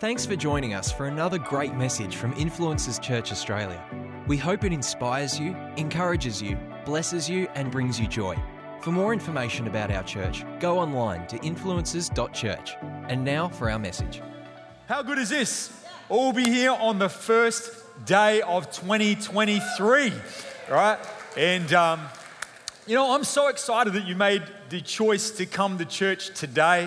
Thanks for joining us for another great message from Influencers Church Australia. We hope it inspires you, encourages you, blesses you, and brings you joy. For more information about our church, go online to influencers.church. And now for our message. How good is this? All be here on the first day of 2023, right? And, um, you know, I'm so excited that you made the choice to come to church today.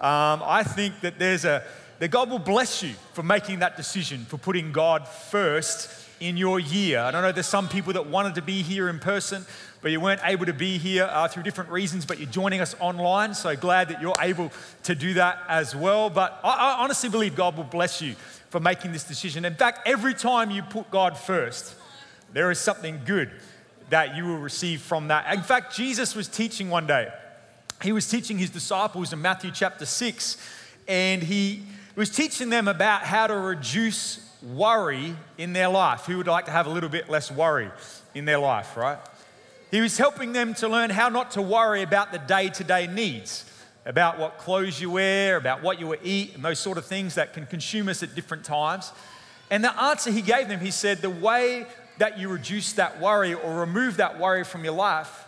Um, I think that there's a, that God will bless you for making that decision, for putting God first in your year. I don't know, there's some people that wanted to be here in person, but you weren't able to be here uh, through different reasons, but you're joining us online. So glad that you're able to do that as well. But I, I honestly believe God will bless you for making this decision. In fact, every time you put God first, there is something good that you will receive from that. In fact, Jesus was teaching one day. He was teaching his disciples in Matthew chapter 6, and he was teaching them about how to reduce worry in their life. Who would like to have a little bit less worry in their life, right? He was helping them to learn how not to worry about the day to day needs, about what clothes you wear, about what you will eat, and those sort of things that can consume us at different times. And the answer he gave them, he said, the way that you reduce that worry or remove that worry from your life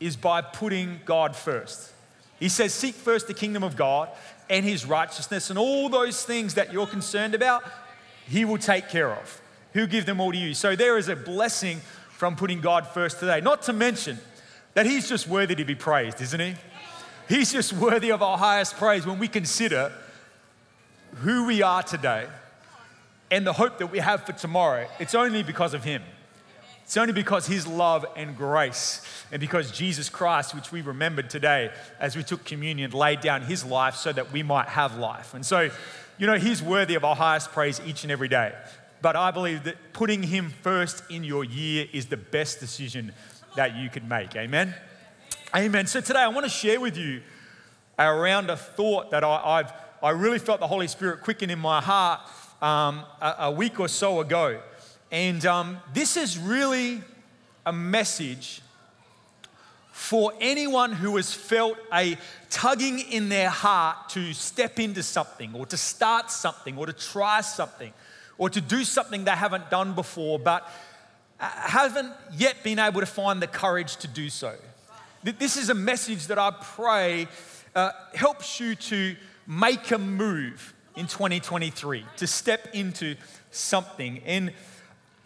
is by putting God first. He says, Seek first the kingdom of God and his righteousness, and all those things that you're concerned about, he will take care of. He'll give them all to you. So there is a blessing from putting God first today. Not to mention that he's just worthy to be praised, isn't he? He's just worthy of our highest praise when we consider who we are today and the hope that we have for tomorrow. It's only because of him. It's only because His love and grace, and because Jesus Christ, which we remembered today as we took communion, laid down His life so that we might have life. And so, you know, He's worthy of our highest praise each and every day. But I believe that putting Him first in your year is the best decision that you could make. Amen? Amen. So today I want to share with you around a thought that I, have I really felt the Holy Spirit quicken in my heart um, a, a week or so ago. And um, this is really a message for anyone who has felt a tugging in their heart to step into something or to start something or to try something or to do something they haven't done before but haven't yet been able to find the courage to do so. This is a message that I pray uh, helps you to make a move in 2023, to step into something. And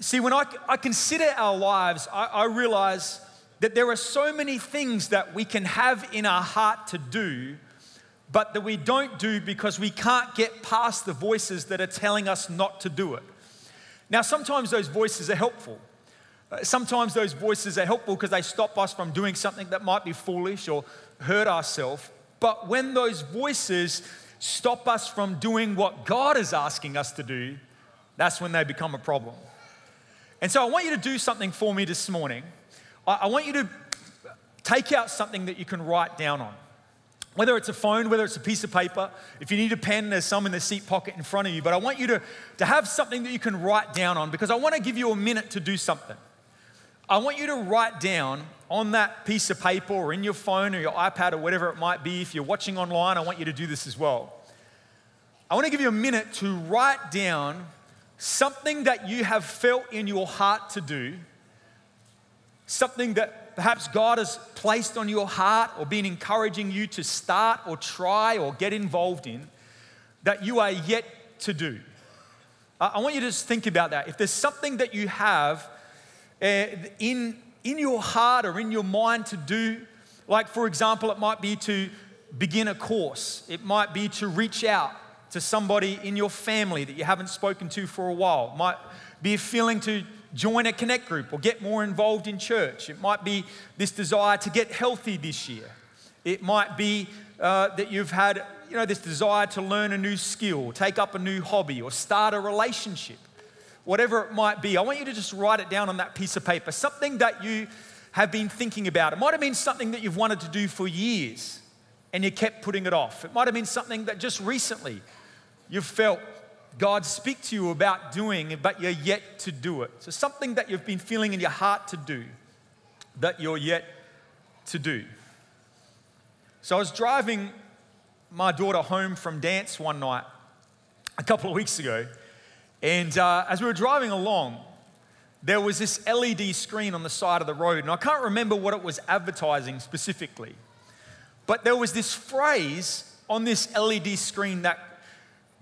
See, when I, I consider our lives, I, I realize that there are so many things that we can have in our heart to do, but that we don't do because we can't get past the voices that are telling us not to do it. Now, sometimes those voices are helpful. Uh, sometimes those voices are helpful because they stop us from doing something that might be foolish or hurt ourselves. But when those voices stop us from doing what God is asking us to do, that's when they become a problem. And so I want you to do something for me this morning. I, want you to take out something that you can write down on. Whether it's a phone, whether it's a piece of paper, if you need a pen, there's some in the seat pocket in front of you. But I want you to, to have something that you can write down on because I want to give you a minute to do something. I want you to write down on that piece of paper or in your phone or your iPad or whatever it might be. If you're watching online, I want you to do this as well. I want to give you a minute to write down something that you have felt in your heart to do, something that perhaps God has placed on your heart or been encouraging you to start or try or get involved in that you are yet to do. I want you to just think about that. If there's something that you have uh, in, in your heart or in your mind to do, like for example, it might be to begin a course, it might be to reach out to somebody in your family that you haven't spoken to for a while. It might be a feeling to join a connect group or get more involved in church. It might be this desire to get healthy this year. It might be uh, that you've had, you know, this desire to learn a new skill, take up a new hobby, or start a relationship. Whatever it might be, I want you to just write it down on that piece of paper. Something that you have been thinking about. It might have been something that you've wanted to do for years and you kept putting it off. It might have been something that just recently you've felt God speak to you about doing, but you're yet to do it. So, something that you've been feeling in your heart to do, that you're yet to do. So, I was driving my daughter home from dance one night, a couple of weeks ago, and uh, as we were driving along, there was this LED screen on the side of the road, and I can't remember what it was advertising specifically, but there was this phrase on this LED screen that,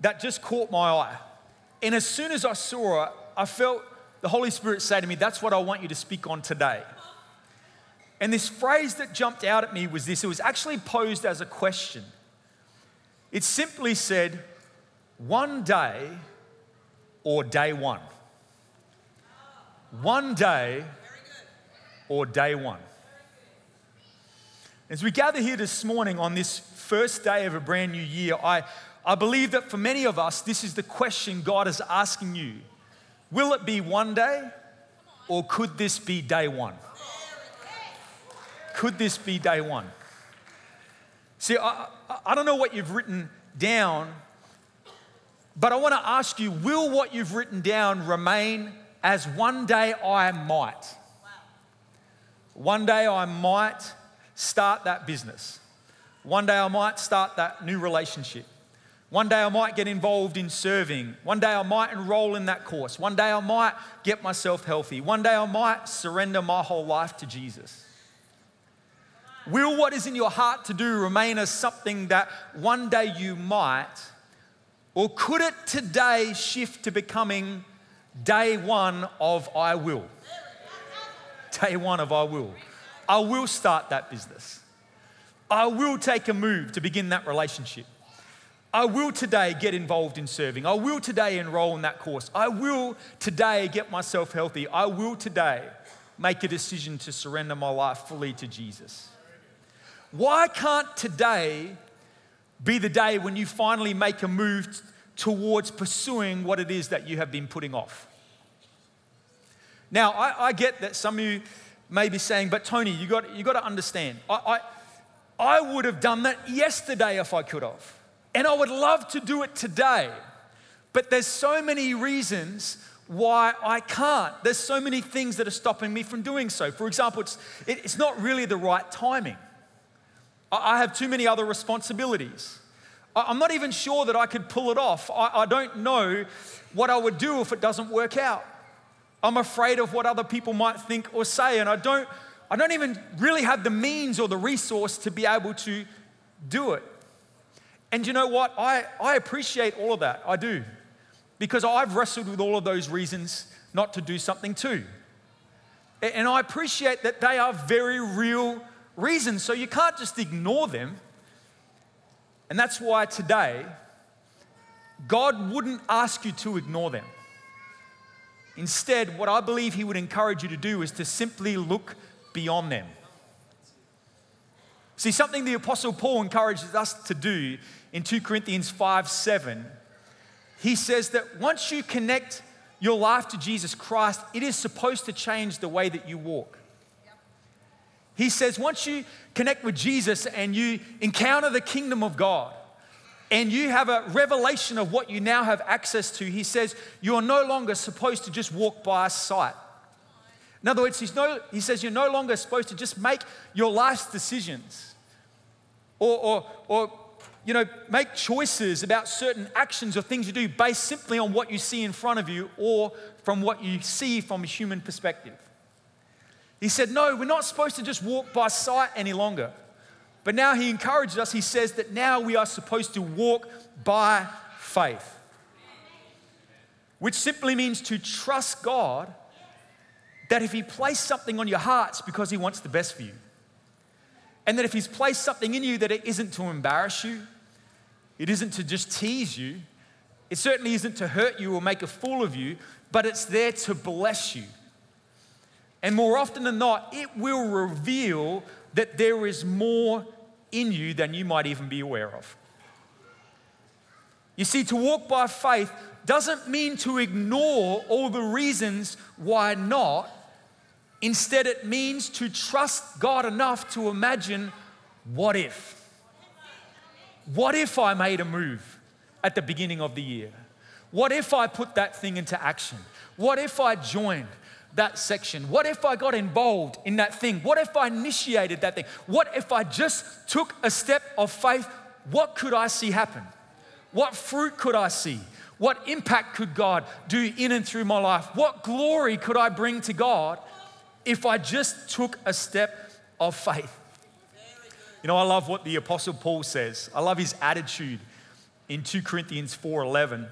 that just caught my eye. And as soon as I saw it, I felt the Holy Spirit say to me, That's what I want you to speak on today. And this phrase that jumped out at me was this it was actually posed as a question. It simply said, One day or day one. One day or day one. As we gather here this morning on this first day of a brand new year, I, I believe that for many of us, this is the question God is asking you Will it be one day or could this be day one? Could this be day one? See, I, I don't know what you've written down, but I want to ask you will what you've written down remain as one day I might? One day I might start that business. One day I might start that new relationship. One day I might get involved in serving. One day I might enroll in that course. One day I might get myself healthy. One day I might surrender my whole life to Jesus. Will what is in your heart to do remain as something that one day you might? Or could it today shift to becoming day one of I will? Day one of I will. I will start that business. I will take a move to begin that relationship. I will today get involved in serving. I will today enroll in that course. I will today get myself healthy. I will today make a decision to surrender my life fully to Jesus. Why can't today be the day when you finally make a move towards pursuing what it is that you have been putting off? Now, I, I get that some of you may be saying, but Tony, you got, you got to understand, I, I, I would have done that yesterday if I could have. And I would love to do it today. But there's so many reasons why I can't. There's so many things that are stopping me from doing so. For example, it's, it, it's not really the right timing. I, I have too many other responsibilities. I, I'm not even sure that I could pull it off. I, I don't know what I would do if it doesn't work out. I'm afraid of what other people might think or say, and I don't, I don't even really have the means or the resource to be able to do it. And you know what? I, I appreciate all of that. I do. Because I've wrestled with all of those reasons not to do something too. And I appreciate that they are very real reasons. So you can't just ignore them. And that's why today, God wouldn't ask you to ignore them. Instead, what I believe He would encourage you to do is to simply look beyond them. See, something the Apostle Paul encourages us to do in 2 Corinthians 5 7, he says that once you connect your life to Jesus Christ, it is supposed to change the way that you walk. He says, once you connect with Jesus and you encounter the kingdom of God, and you have a revelation of what you now have access to, he says, you're no longer supposed to just walk by sight. In other words, no, he says you're no longer supposed to just make your life's decisions or, or, or you know, make choices about certain actions or things you do based simply on what you see in front of you or from what you see from a human perspective. He said, No, we're not supposed to just walk by sight any longer. But now he encourages us, he says that now we are supposed to walk by faith, which simply means to trust God that if he placed something on your hearts because he wants the best for you. And that if he's placed something in you that it isn't to embarrass you, it isn't to just tease you, it certainly isn't to hurt you or make a fool of you, but it's there to bless you. And more often than not, it will reveal that there is more in you than you might even be aware of. You see, to walk by faith doesn't mean to ignore all the reasons why not. Instead, it means to trust God enough to imagine what if? What if I made a move at the beginning of the year? What if I put that thing into action? What if I joined that section? What if I got involved in that thing? What if I initiated that thing? What if I just took a step of faith? What could I see happen? What fruit could I see? What impact could God do in and through my life? What glory could I bring to God if I just took a step of faith? You know, I love what the apostle Paul says. I love his attitude in 2 Corinthians 4:11,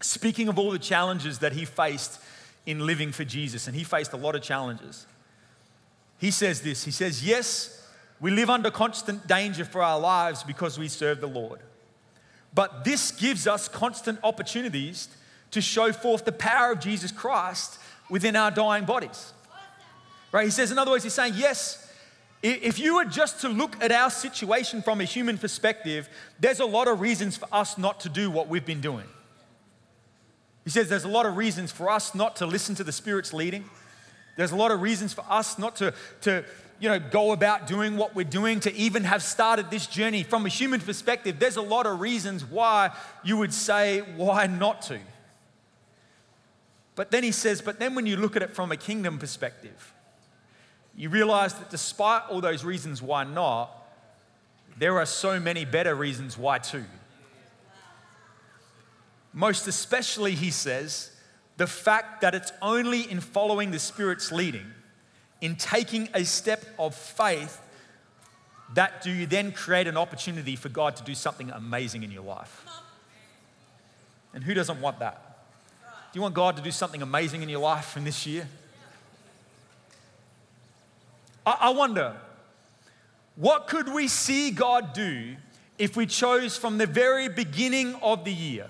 speaking of all the challenges that he faced in living for Jesus, and he faced a lot of challenges. He says this. He says, "Yes, we live under constant danger for our lives because we serve the Lord. But this gives us constant opportunities to show forth the power of Jesus Christ within our dying bodies. Right? He says, in other words, he's saying, yes, if you were just to look at our situation from a human perspective, there's a lot of reasons for us not to do what we've been doing. He says there's a lot of reasons for us not to listen to the Spirit's leading. There's a lot of reasons for us not to, to you know, go about doing what we're doing, to even have started this journey. From a human perspective, there's a lot of reasons why you would say, why not to? But then he says, but then when you look at it from a kingdom perspective, you realize that despite all those reasons why not, there are so many better reasons why to. Most especially, he says, the fact that it's only in following the Spirit's leading in taking a step of faith, that do you then create an opportunity for God to do something amazing in your life? And who doesn't want that? Do you want God to do something amazing in your life in this year? I, wonder, what could we see God do if we chose from the very beginning of the year?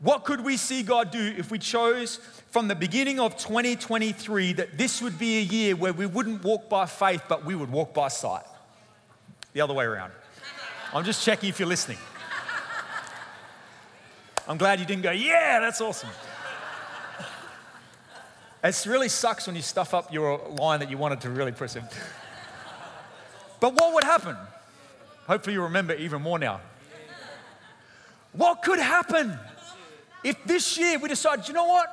What could we see God do if we chose from the beginning of 2023 that this would be a year where we wouldn't walk by faith, but we would walk by sight. The other way around. I'm just checking if you're listening. I'm glad you didn't go, yeah, that's awesome. It really sucks when you stuff up your line that you wanted to really press in. But what would happen? Hopefully, you remember even more now. What could happen if this year we decide, you know what?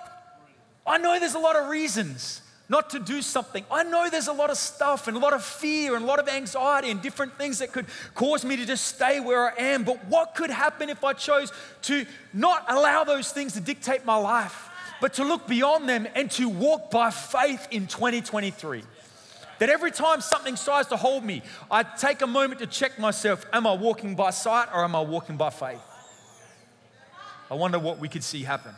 I know there's a lot of reasons not to do something. I know there's a lot of stuff and a lot of fear and a lot of anxiety and different things that could cause me to just stay where I am. But what could happen if I chose to not allow those things to dictate my life, but to look beyond them and to walk by faith in 2023? That every time something tries to hold me, I take a moment to check myself Am I walking by sight or am I walking by faith? I wonder what we could see happen.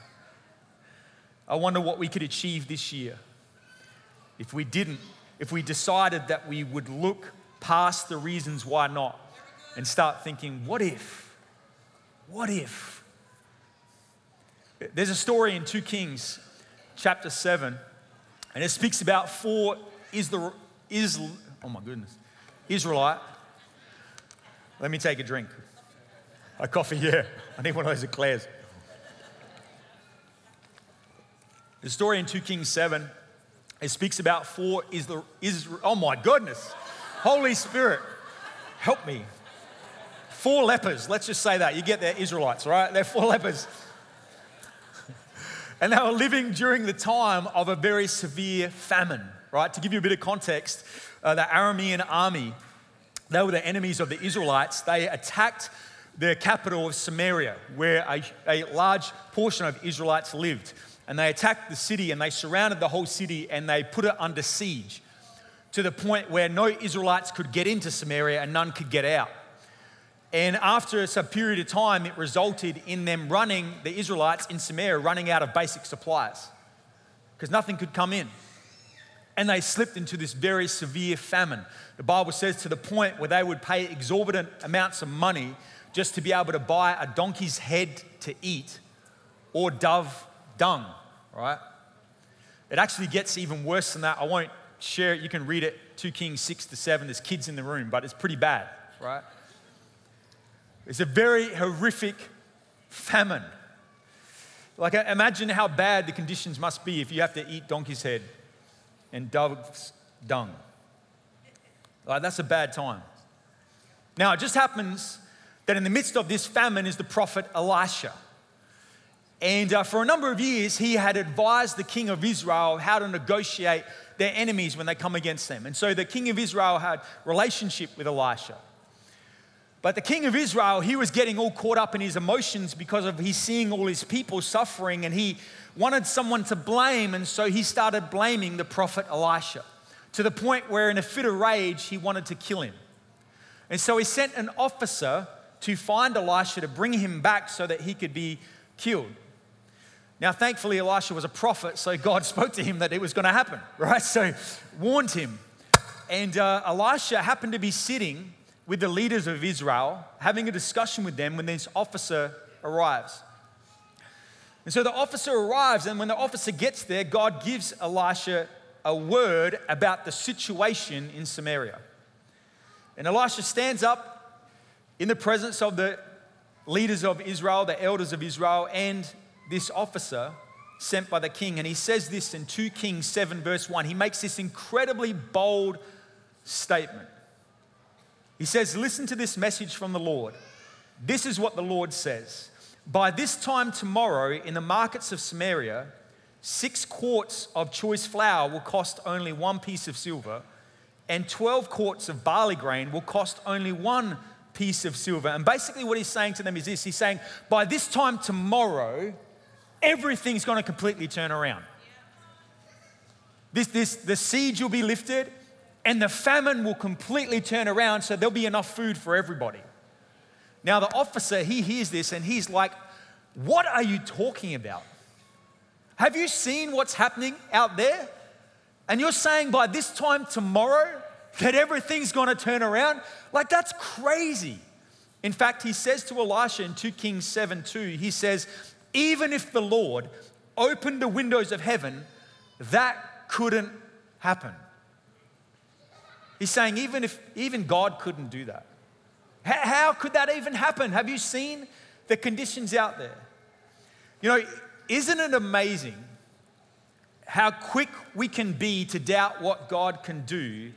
I wonder what we could achieve this year if we didn't, if we decided that we would look past the reasons why not and start thinking, what if? What if? There's a story in 2 Kings chapter 7, and it speaks about four Israel, Israel oh my goodness, Israelite. Let me take a drink. A coffee, yeah. I need one of those eclairs. The story in 2 Kings 7, it speaks about four Israel, Israel oh my goodness, Holy Spirit, help me. Four lepers, let's just say that. You get there, Israelites, right? They're four lepers. And they were living during the time of a very severe famine, right? To give you a bit of context, uh, the Aramean army, they were the enemies of the Israelites. They attacked the capital of Samaria, where a, a large portion of Israelites lived and they attacked the city and they surrounded the whole city and they put it under siege to the point where no Israelites could get into Samaria and none could get out. And after a period of time, it resulted in them running, the Israelites in Samaria, running out of basic supplies because nothing could come in. And they slipped into this very severe famine. The Bible says to the point where they would pay exorbitant amounts of money just to be able to buy a donkey's head to eat or dove dung, right? It actually gets even worse than that. I won't share it. You can read it, 2 Kings 6 to 7. There's kids in the room, but it's pretty bad, right? It's a very horrific famine. Like, imagine how bad the conditions must be if you have to eat donkey's head and dove's dung. Like, that's a bad time. Now, it just happens that in the midst of this famine is the prophet Elisha. And uh, for a number of years, he had advised the king of Israel how to negotiate their enemies when they come against them. And so the king of Israel had relationship with Elisha. But the king of Israel, he was getting all caught up in his emotions because of he's seeing all his people suffering and he wanted someone to blame. And so he started blaming the prophet Elisha to the point where, in a fit of rage, he wanted to kill him. And so he sent an officer to find Elisha to bring him back so that he could be killed. Now, thankfully, Elisha was a prophet, so God spoke to him that it was going to happen, right? So, warned him. And uh, Elisha happened to be sitting with the leaders of Israel, having a discussion with them when this officer arrives. And so the officer arrives, and when the officer gets there, God gives Elisha a word about the situation in Samaria. And Elisha stands up in the presence of the leaders of Israel, the elders of Israel, and this officer sent by the king. And he says this in 2 Kings 7, verse 1. He makes this incredibly bold statement. He says, Listen to this message from the Lord. This is what the Lord says. By this time tomorrow, in the markets of Samaria, six quarts of choice flour will cost only one piece of silver, and 12 quarts of barley grain will cost only one piece of silver. And basically, what he's saying to them is this He's saying, By this time tomorrow, everything's going to completely turn around. This, this, the siege will be lifted, and the famine will completely turn around so there'll be enough food for everybody. Now, the officer, he hears this and he's like, What are you talking about? Have you seen what's happening out there? And you're saying by this time tomorrow that everything's gonna turn around? Like, that's crazy. In fact, he says to Elisha in 2 Kings 7 2, he says, Even if the Lord opened the windows of heaven, that couldn't happen. He's saying, even if even God couldn't do that. How, could that even happen? Have you seen the conditions out there? You know, isn't it amazing how quick we can be to doubt what God can do,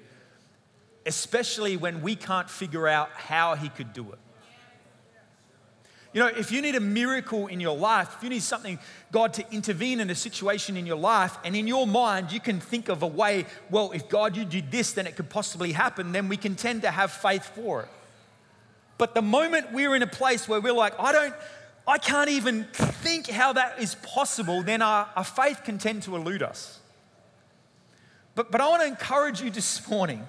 especially when we can't figure out how He could do it? You know, if you need a miracle in your life, if you need something, God to intervene in a situation in your life, and in your mind you can think of a way, well, if God, you did this, then it could possibly happen, then we can tend to have faith for it. But the moment we're in a place where we're like, I don't, I can't even think how that is possible, then our, our faith can tend to elude us. But, but I want to encourage you this morning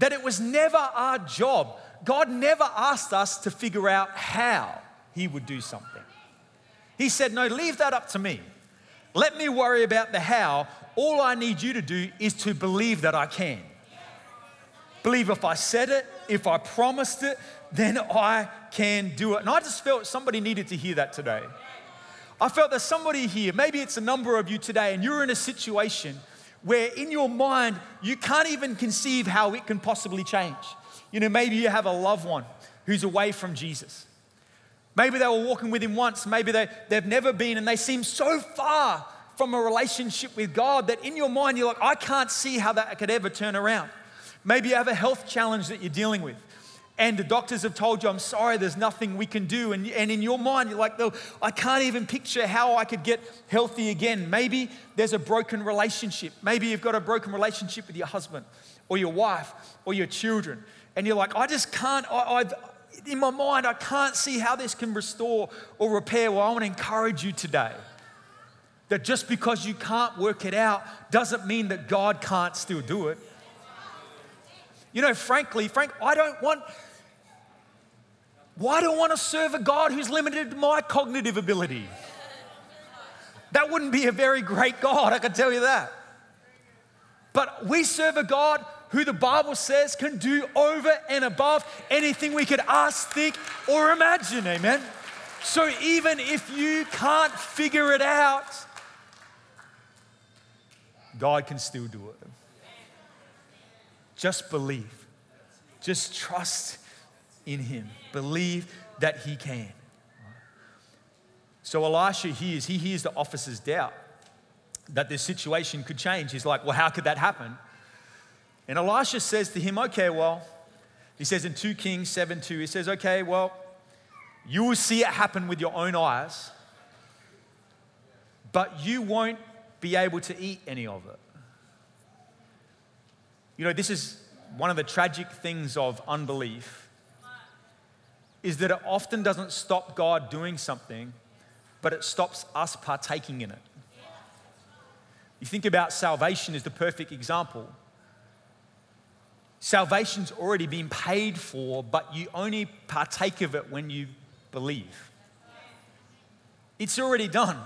that it was never our job God never asked us to figure out how He would do something. He said, No, leave that up to me. Let me worry about the how. All I need you to do is to believe that I can. Believe if I said it, if I promised it, then I can do it. And I just felt somebody needed to hear that today. I felt there's somebody here, maybe it's a number of you today, and you're in a situation where in your mind you can't even conceive how it can possibly change. You know, maybe you have a loved one who's away from Jesus. Maybe they were walking with him once, maybe they, they've never been, and they seem so far from a relationship with God that in your mind you're like, I can't see how that could ever turn around. Maybe you have a health challenge that you're dealing with. And the doctors have told you, I'm sorry, there's nothing we can do. And, and in your mind, you're like, I can't even picture how I could get healthy again. Maybe there's a broken relationship. Maybe you've got a broken relationship with your husband or your wife or your children and you're like, I just can't, I, I, in my mind, I can't see how this can restore or repair. Well, I want to encourage you today that just because you can't work it out doesn't mean that God can't still do it. You know, frankly, Frank, I don't want, why do I want to serve a God who's limited to my cognitive ability? That wouldn't be a very great God, I can tell you that. But we serve a God who the Bible says can do over and above anything we could ask, think, or imagine. Amen. So even if you can't figure it out, God can still do it. Just believe. Just trust in Him. Believe that He can. So Elisha hears, he hears the officer's doubt that this situation could change. He's like, well, how could that happen? And Elisha says to him, Okay, well, he says in 2 Kings 7 2, he says, Okay, well, you will see it happen with your own eyes, but you won't be able to eat any of it. You know, this is one of the tragic things of unbelief is that it often doesn't stop God doing something, but it stops us partaking in it. You think about salvation as the perfect example. Salvation's already been paid for, but you only partake of it when you believe. It's already done.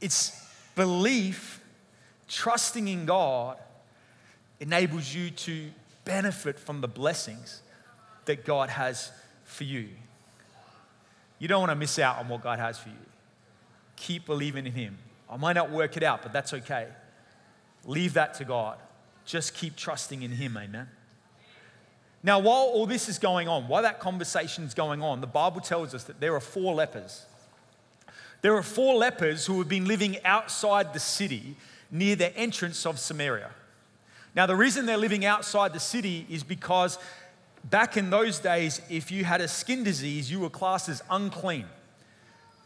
It's belief, trusting in God, enables you to benefit from the blessings that God has for you. You don't want to miss out on what God has for you. Keep believing in Him. I might not work it out, but that's okay. Leave that to God. Just keep trusting in Him, amen. Now, while all this is going on, while that conversation is going on, the Bible tells us that there are four lepers. There are four lepers who have been living outside the city near the entrance of Samaria. Now, the reason they're living outside the city is because back in those days, if you had a skin disease, you were classed as unclean.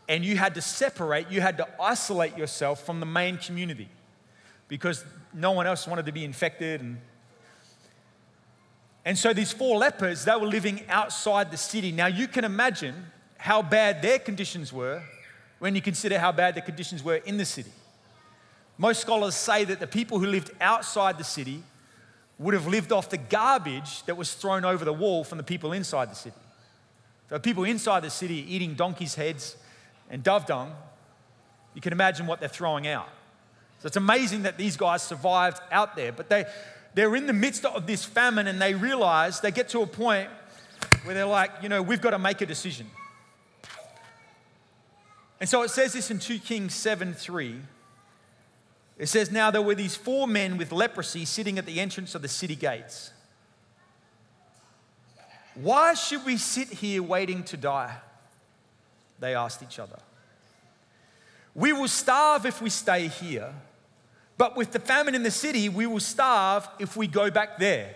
And you had to separate, you had to isolate yourself from the main community because no one else wanted to be infected. And, and so these four lepers, they were living outside the city. Now, you can imagine how bad their conditions were when you consider how bad the conditions were in the city. Most scholars say that the people who lived outside the city would have lived off the garbage that was thrown over the wall from the people inside the city. So, people inside the city eating donkeys' heads and dove dung, you can imagine what they're throwing out. So, it's amazing that these guys survived out there, but they, they're in the midst of this famine and they realize, they get to a point where they're like, you know, we've got to make a decision. And so it says this in 2 Kings 7 3. It says, Now there were these four men with leprosy sitting at the entrance of the city gates. Why should we sit here waiting to die? They asked each other. We will starve if we stay here, but with the famine in the city, we will starve if we go back there.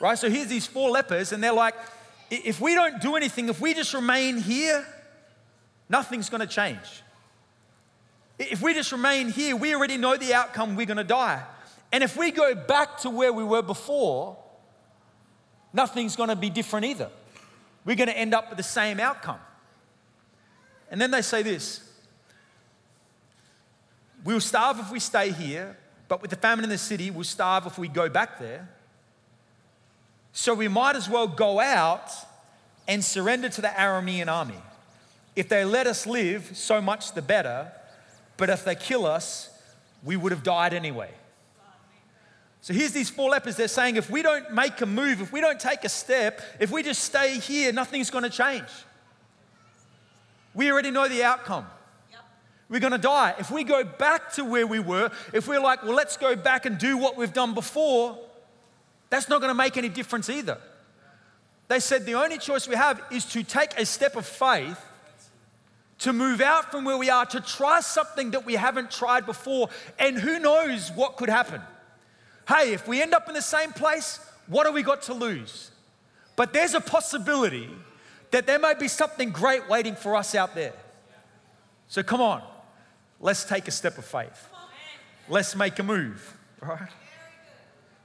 Right? So here's these four lepers, and they're like, if we don't do anything, if we just remain here, nothing's going to change. If we just remain here, we already know the outcome, we're going to die. And if we go back to where we were before, nothing's going to be different either. We're going to end up with the same outcome. And then they say this We'll starve if we stay here, but with the famine in the city, we'll starve if we go back there. So we might as well go out and surrender to the Aramean army. If they let us live, so much the better. But if they kill us, we would have died anyway. So here's these four lepers. They're saying if we don't make a move, if we don't take a step, if we just stay here, nothing's going to change. We already know the outcome. We're going to die. If we go back to where we were, if we're like, well, let's go back and do what we've done before, that's not going to make any difference either. They said the only choice we have is to take a step of faith to move out from where we are, to try something that we haven't tried before, and who knows what could happen. Hey, if we end up in the same place, what have we got to lose? But there's a possibility that there might be something great waiting for us out there. So come on, let's take a step of faith. Let's make a move, right?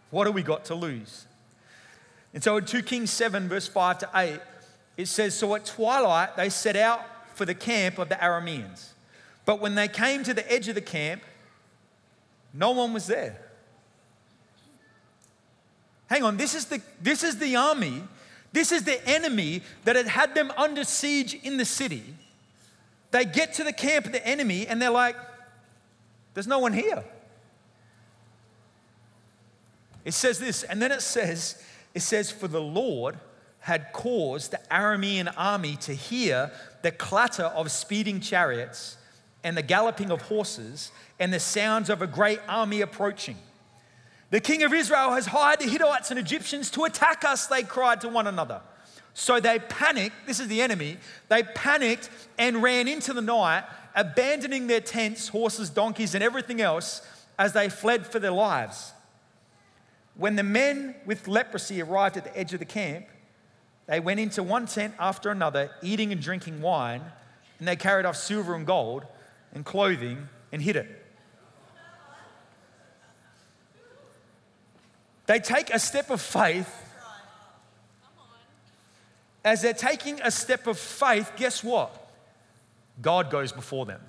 What do we got to lose? And so in 2 Kings 7, verse 5 to 8, it says, So at twilight they set out for the camp of the Arameans. But when they came to the edge of the camp, no one was there. Hang on, this is the, this is the army, this is the enemy that had had them under siege in the city. They get to the camp of the enemy and they're like, there's no one here. It says this, and then it says, it says, for the Lord had caused the Aramean army to hear the clatter of speeding chariots and the galloping of horses and the sounds of a great army approaching. The king of Israel has hired the Hittites and Egyptians to attack us, they cried to one another. So they panicked, this is the enemy, they panicked and ran into the night, abandoning their tents, horses, donkeys, and everything else as they fled for their lives. When the men with leprosy arrived at the edge of the camp, they went into one tent after another, eating and drinking wine, and they carried off silver and gold and clothing and hid it. They take a step of faith. As they're taking a step of faith, guess what? God goes before them.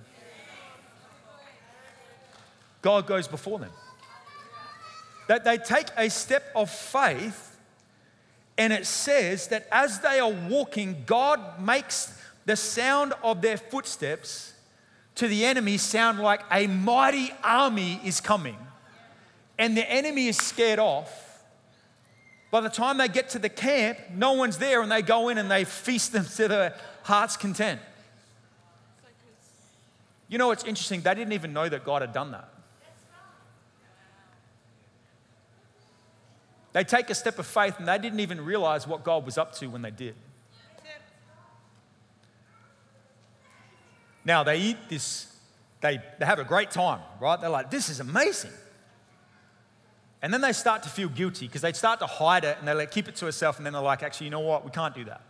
God goes before them. That they take a step of faith, and it says that as they are walking, God makes the sound of their footsteps to the enemy sound like a mighty army is coming. And the enemy is scared off. By the time they get to the camp, no one's there, and they go in and they feast them to their heart's content. You know what's interesting? They didn't even know that God had done that. They take a step of faith and they didn't even realize what God was up to when they did. Now they eat this, they, they have a great time, right? They're like, this is amazing. And then they start to feel guilty because they start to hide it and they like, keep it to herself. And then they're like, actually, you know what? We can't do that.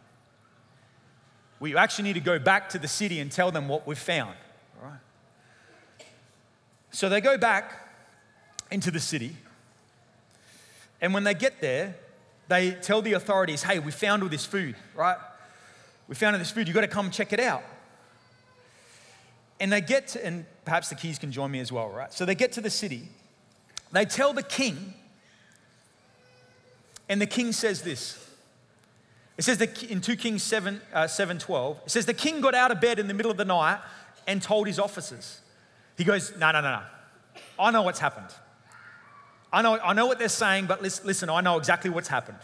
We actually need to go back to the city and tell them what we've found. Right? So they go back into the city and when they get there, they tell the authorities, hey, we found all this food, right? We found all this food, you've got to come check it out. And they get to, and perhaps the keys can join me as well, right? So they get to the city, they tell the king, and the king says this. It says that in 2 Kings 7, uh, 7 12, it says the king got out of bed in the middle of the night and told his officers. He goes, No, no, no, no. I know what's happened. I know, I know what they're saying, but listen, I know exactly what's happened.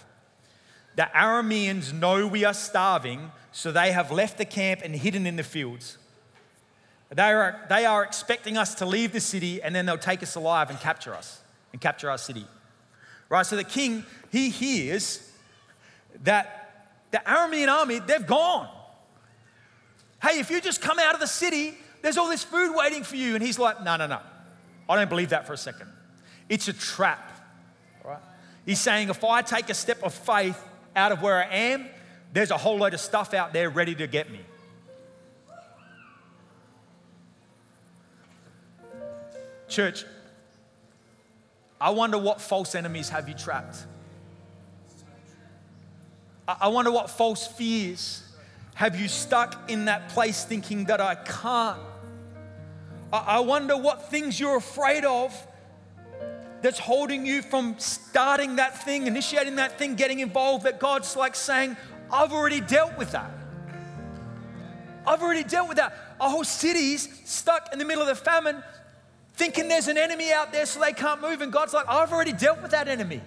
The Arameans know we are starving, so they have left the camp and hidden in the fields. They are, they are expecting us to leave the city and then they'll take us alive and capture us and capture our city. Right? So the king, he hears that the Aramean army, they've gone. Hey, if you just come out of the city, there's all this food waiting for you. And he's like, no, no, no. I don't believe that for a second. It's a trap. Right? He's saying if I take a step of faith out of where I am, there's a whole load of stuff out there ready to get me. Church, I wonder what false enemies have you trapped. I wonder what false fears have you stuck in that place thinking that I can't. I wonder what things you're afraid of that's holding you from starting that thing, initiating that thing, getting involved, that God's like saying, I've already dealt with that. I've already dealt with that. A whole city's stuck in the middle of the famine, thinking there's an enemy out there so they can't move. And God's like, I've already dealt with that enemy.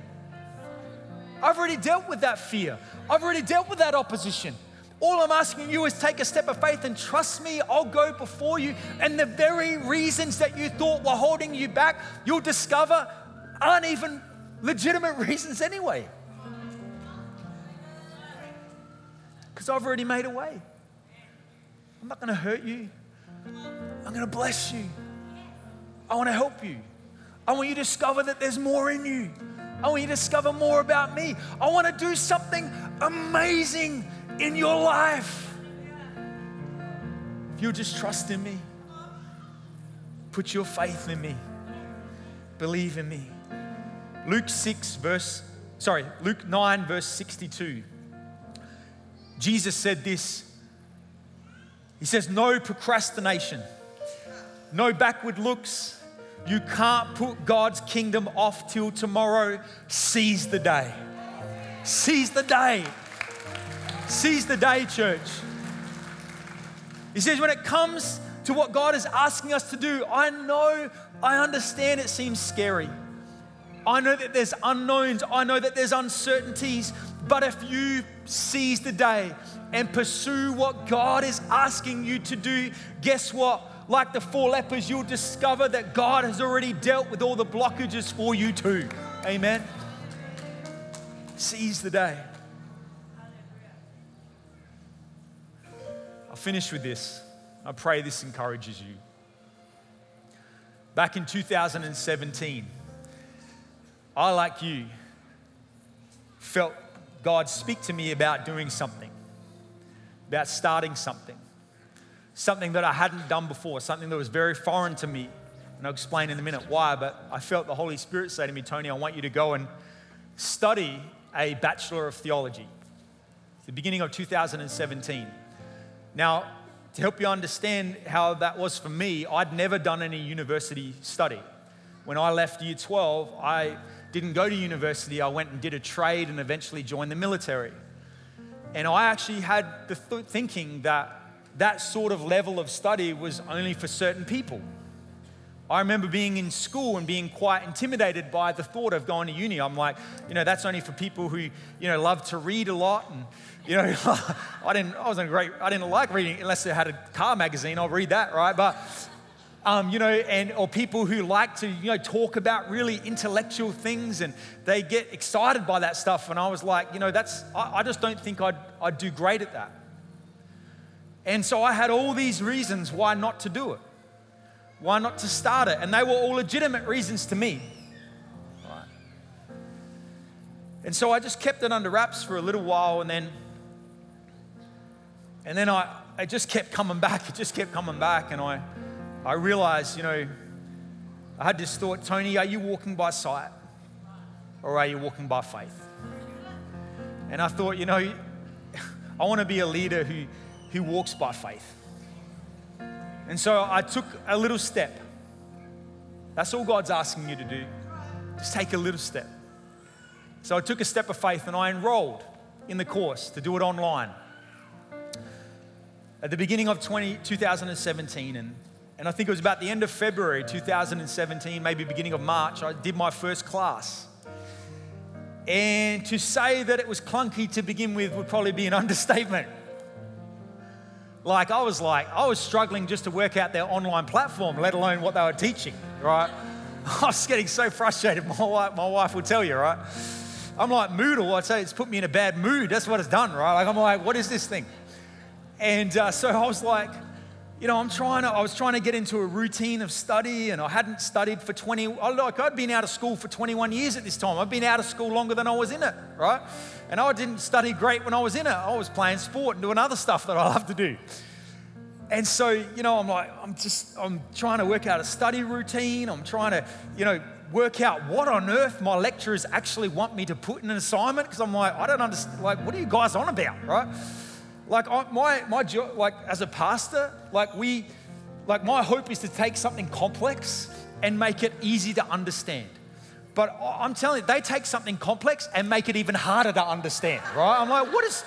I've already dealt with that fear. I've already dealt with that opposition. All I'm asking you is take a step of faith and trust me, I'll go before you. And the very reasons that you thought were holding you back, you'll discover aren't even legitimate reasons anyway. Because I've already made a way. I'm not going to hurt you, I'm going to bless you. I want to help you. I want you to discover that there's more in you. I want you to discover more about me. I want to do something amazing in your life. If you'll just trust in me, put your faith in me, believe in me. Luke 6, verse, sorry, Luke 9, verse 62. Jesus said this He says, No procrastination, no backward looks. You can't put God's kingdom off till tomorrow. Seize the day. Seize the day. Seize the day, church. He says, when it comes to what God is asking us to do, I know, I understand it seems scary. I know that there's unknowns, I know that there's uncertainties, but if you seize the day and pursue what God is asking you to do, guess what? Like the four lepers, you'll discover that God has already dealt with all the blockages for you too. Amen. Seize the day. I'll finish with this. I pray this encourages you. Back in 2017, I, like you, felt God speak to me about doing something, about starting something, something that I hadn't done before, something that was very foreign to me. And I'll explain in a minute why, but I felt the Holy Spirit say to me, Tony, I want you to go and study a Bachelor of Theology. the beginning of 2017. Now, to help you understand how that was for me, I'd never done any university study. When I left year 12, I didn't go to university. I went and did a trade and eventually joined the military. And I actually had the th- thinking that that sort of level of study was only for certain people. I remember being in school and being quite intimidated by the thought of going to uni. I'm like, you know, that's only for people who, you know, love to read a lot. And, you know, I didn't, I wasn't great, I didn't like reading unless they had a car magazine. I'll read that, right? But, um, you know, and or people who like to, you know, talk about really intellectual things and they get excited by that stuff. And I was like, you know, that's, I, I just don't think I'd, I'd do great at that. And so I had all these reasons why not to do it. Why not to start it? And they were all legitimate reasons to me. Right. And so I just kept it under wraps for a little while and then and then I, I just kept coming back. It just kept coming back. And I, I realized, you know, I had this thought Tony, are you walking by sight or are you walking by faith? And I thought, you know, I want to be a leader who, who walks by faith. And so I took a little step. That's all God's asking you to do. Just take a little step. So I took a step of faith and I enrolled in the course to do it online at the beginning of 20, 2017. And, and I think it was about the end of February 2017, maybe beginning of March, I did my first class. And to say that it was clunky to begin with would probably be an understatement. Like, I was like, I was struggling just to work out their online platform, let alone what they were teaching, right? I was getting so frustrated. My wife, my wife will tell you, right? I'm like, Moodle, I'd say it's put me in a bad mood. That's what it's done, right? Like, I'm like, what is this thing? And uh, so I was like, you know, I'm trying to, I was trying to get into a routine of study and I hadn't studied for 20, like I'd been out of school for 21 years at this time. I've been out of school longer than I was in it, right? And I didn't study great when I was in it. I was playing sport and doing other stuff that I love to do. And so, you know, I'm like, I'm just, I'm trying to work out a study routine. I'm trying to, you know, work out what on earth my lecturers actually want me to put in an assignment because I'm like, I don't understand, like, what are you guys on about, right? Like my my job, like as a pastor, like we, like my hope is to take something complex and make it easy to understand. But I'm telling you, they take something complex and make it even harder to understand, right? I'm like, what is,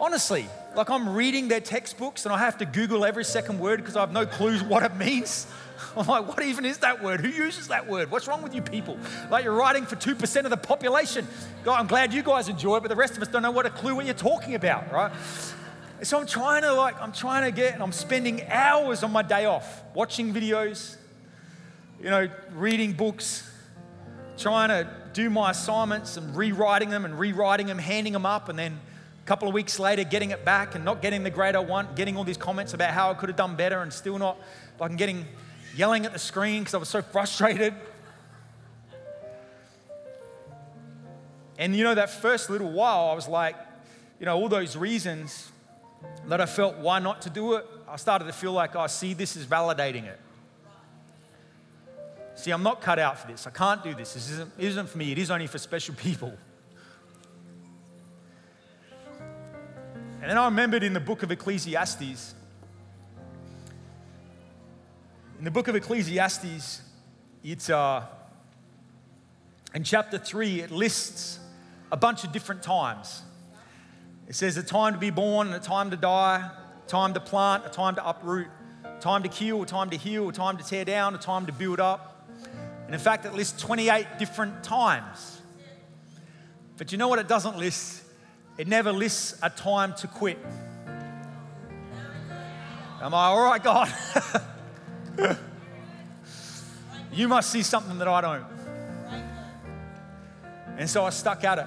honestly, like I'm reading their textbooks and I have to Google every second word because I have no clues what it means. I'm like, what even is that word? Who uses that word? What's wrong with you people? Like you're writing for 2% of the population. God, I'm glad you guys enjoy it, but the rest of us don't know what a clue what you're talking about, right? So I'm trying to like, I'm trying to get, and I'm spending hours on my day off watching videos, you know, reading books, trying to do my assignments and rewriting them and rewriting them, handing them up, and then a couple of weeks later getting it back and not getting the grade I want, getting all these comments about how I could have done better and still not, like I'm getting yelling at the screen because I was so frustrated. And you know, that first little while, I was like, you know, all those reasons that I felt why not to do it, I started to feel like I oh, see this is validating it. See, I'm not cut out for this. I can't do this. This isn't, isn't for me. It is only for special people. And then I remembered in the book of Ecclesiastes, in the book of Ecclesiastes, it's uh, in chapter three, it lists a bunch of different times it says a time to be born and a time to die, a time to plant, a time to uproot, a time to kill, a time to heal, a time to tear down, a time to build up. And in fact, it lists 28 different times. But you know what it doesn't list? It never lists a time to quit. Am I all right, God? you must see something that I don't. And so I stuck at it.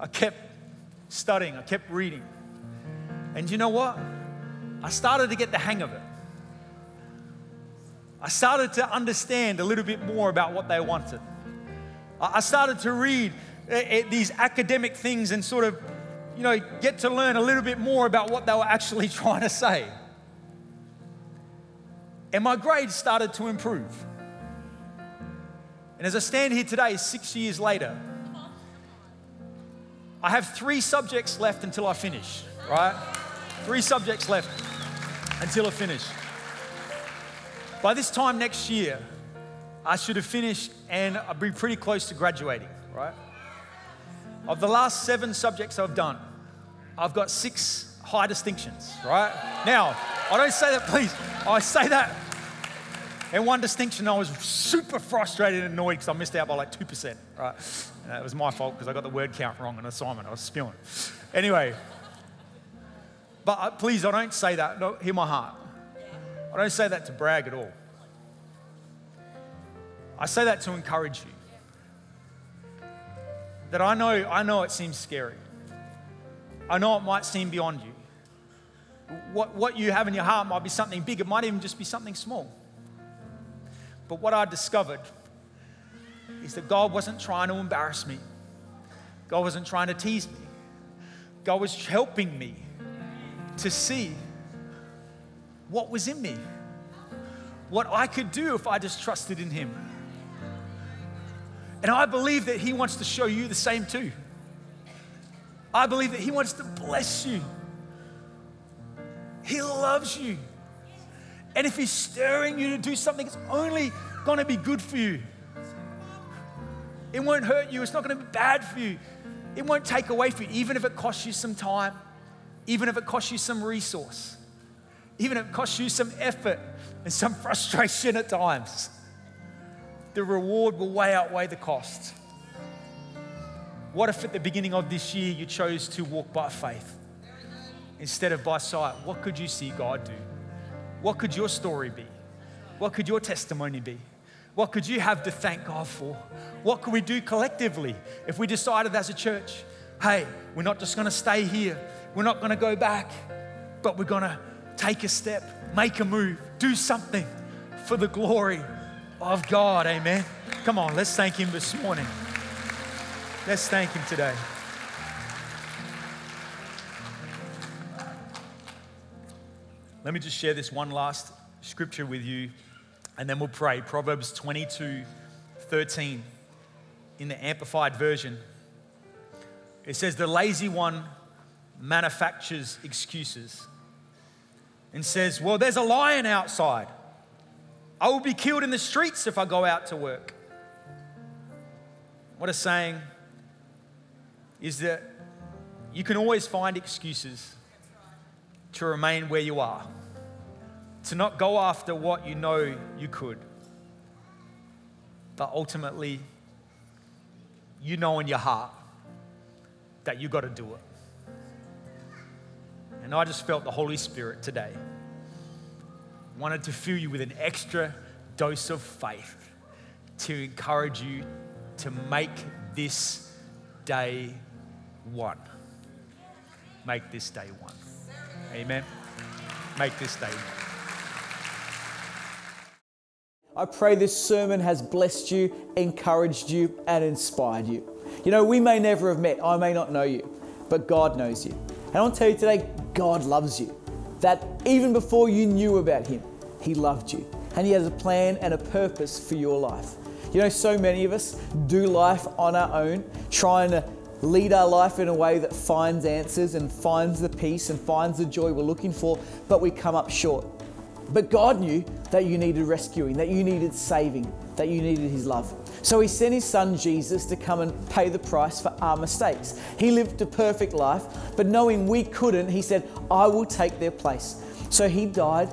I kept studying, I kept reading. And you know what? I started to get the hang of it. I started to understand a little bit more about what they wanted. I started to read eh, eh, these academic things and sort of, you know, get to learn a little bit more about what they were actually trying to say. And my grades started to improve. And as I stand here today, six years later, I have three subjects left until I finish, right? Three subjects left until I finish. By this time next year, I should have finished and I'll be pretty close to graduating, right? Of the last seven subjects I've done, I've got six high distinctions, right? Now, I don't say that, please. I say that. And one distinction, I was super frustrated and annoyed because I missed out by like 2%, right? It was my fault because I got the word count wrong on assignment. I was spewing. Anyway, but uh, please, I don't say that. No, hear my heart. I don't say that to brag at all. I say that to encourage you. That I know, I know it seems scary. I know it might seem beyond you. What, what you have in your heart might be something big, it might even just be something small. But what I discovered is that God wasn't trying to embarrass me, God wasn't trying to tease me, God was helping me to see what was in me, what I could do if I just trusted in Him. And I believe that He wants to show you the same too. I believe that He wants to bless you. He loves you. And if He's stirring you to do something, it's only going to be good for you. It won't hurt you, it's not going to be bad for you. It won't take away from you, even if it costs you some time, even if it costs you some resource, even if it costs you some effort and some frustration at times the reward will way outweigh the cost. What if at the beginning of this year you chose to walk by faith instead of by sight? What could you see God do? What could your story be? What could your testimony be? What could you have to thank God for? What could we do collectively if we decided as a church, hey, we're not just gonna stay here, we're not gonna go back, but we're gonna take a step, make a move, do something for the glory of God. Amen. Come on, let's thank Him this morning. Let's thank Him today. Let me just share this one last scripture with you and then we'll pray. Proverbs 22 13 in the Amplified Version. It says, The lazy one manufactures excuses and says, Well, there's a lion outside. I will be killed in the streets if I go out to work. What it's saying is that you can always find excuses to remain where you are, to not go after what you know you could. But ultimately, you know in your heart that you got to do it. And I just felt the Holy Spirit today wanted to fill you with an extra dose of faith to encourage you to make this day one. Make this day one. Amen. Make this day one. I pray this sermon has blessed you, encouraged you, and inspired you. You know, we may never have met, I may not know you, but God knows you. And I want to tell you today, God loves you that even before you knew about Him, He loved you. And He has a plan and a purpose for your life. You know, so many of us do life on our own, trying to lead our life in a way that finds answers and finds the peace and finds the joy we're looking for, but we come up short. But God knew that you needed rescuing, that you needed saving, that you needed His love. So He sent His Son Jesus to come and pay the price for our mistakes. He lived a perfect life, but knowing we couldn't, He said, I will take their place. So He died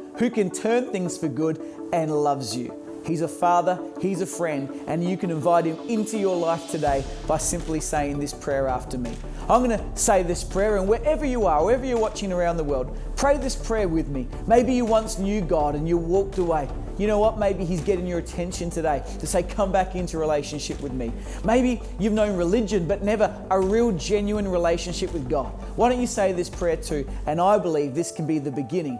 who can turn things for good, and loves you. He's a father, he's a friend, and you can invite him into your life today by simply saying this prayer after me. I'm going to say this prayer, and wherever you are, wherever you're watching around the world, pray this prayer with me. Maybe you once knew God and you walked away. You know what? Maybe He's getting your attention today to say, Come back into relationship with me. Maybe you've known religion, but never a real, genuine relationship with God. Why don't you say this prayer too? And I believe this can be the beginning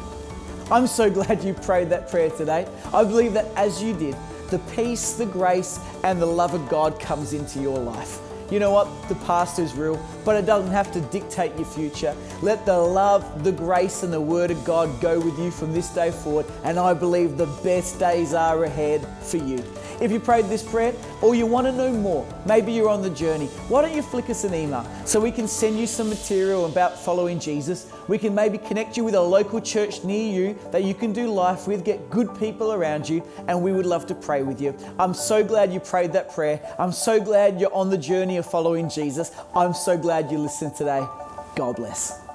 I'm so glad you prayed that prayer today. I believe that as you did, the peace, the grace, and the love of God comes into your life. You know what? The past is real, but it doesn't have to dictate your future. Let the love, the grace, and the Word of God go with you from this day forward, and I believe the best days are ahead for you. If you prayed this prayer or you want to know more, maybe you're on the journey, why don't you flick us an email so we can send you some material about following Jesus? We can maybe connect you with a local church near you that you can do life with, get good people around you, and we would love to pray with you. I'm so glad you prayed that prayer. I'm so glad you're on the journey of following Jesus. I'm so glad you listened today. God bless.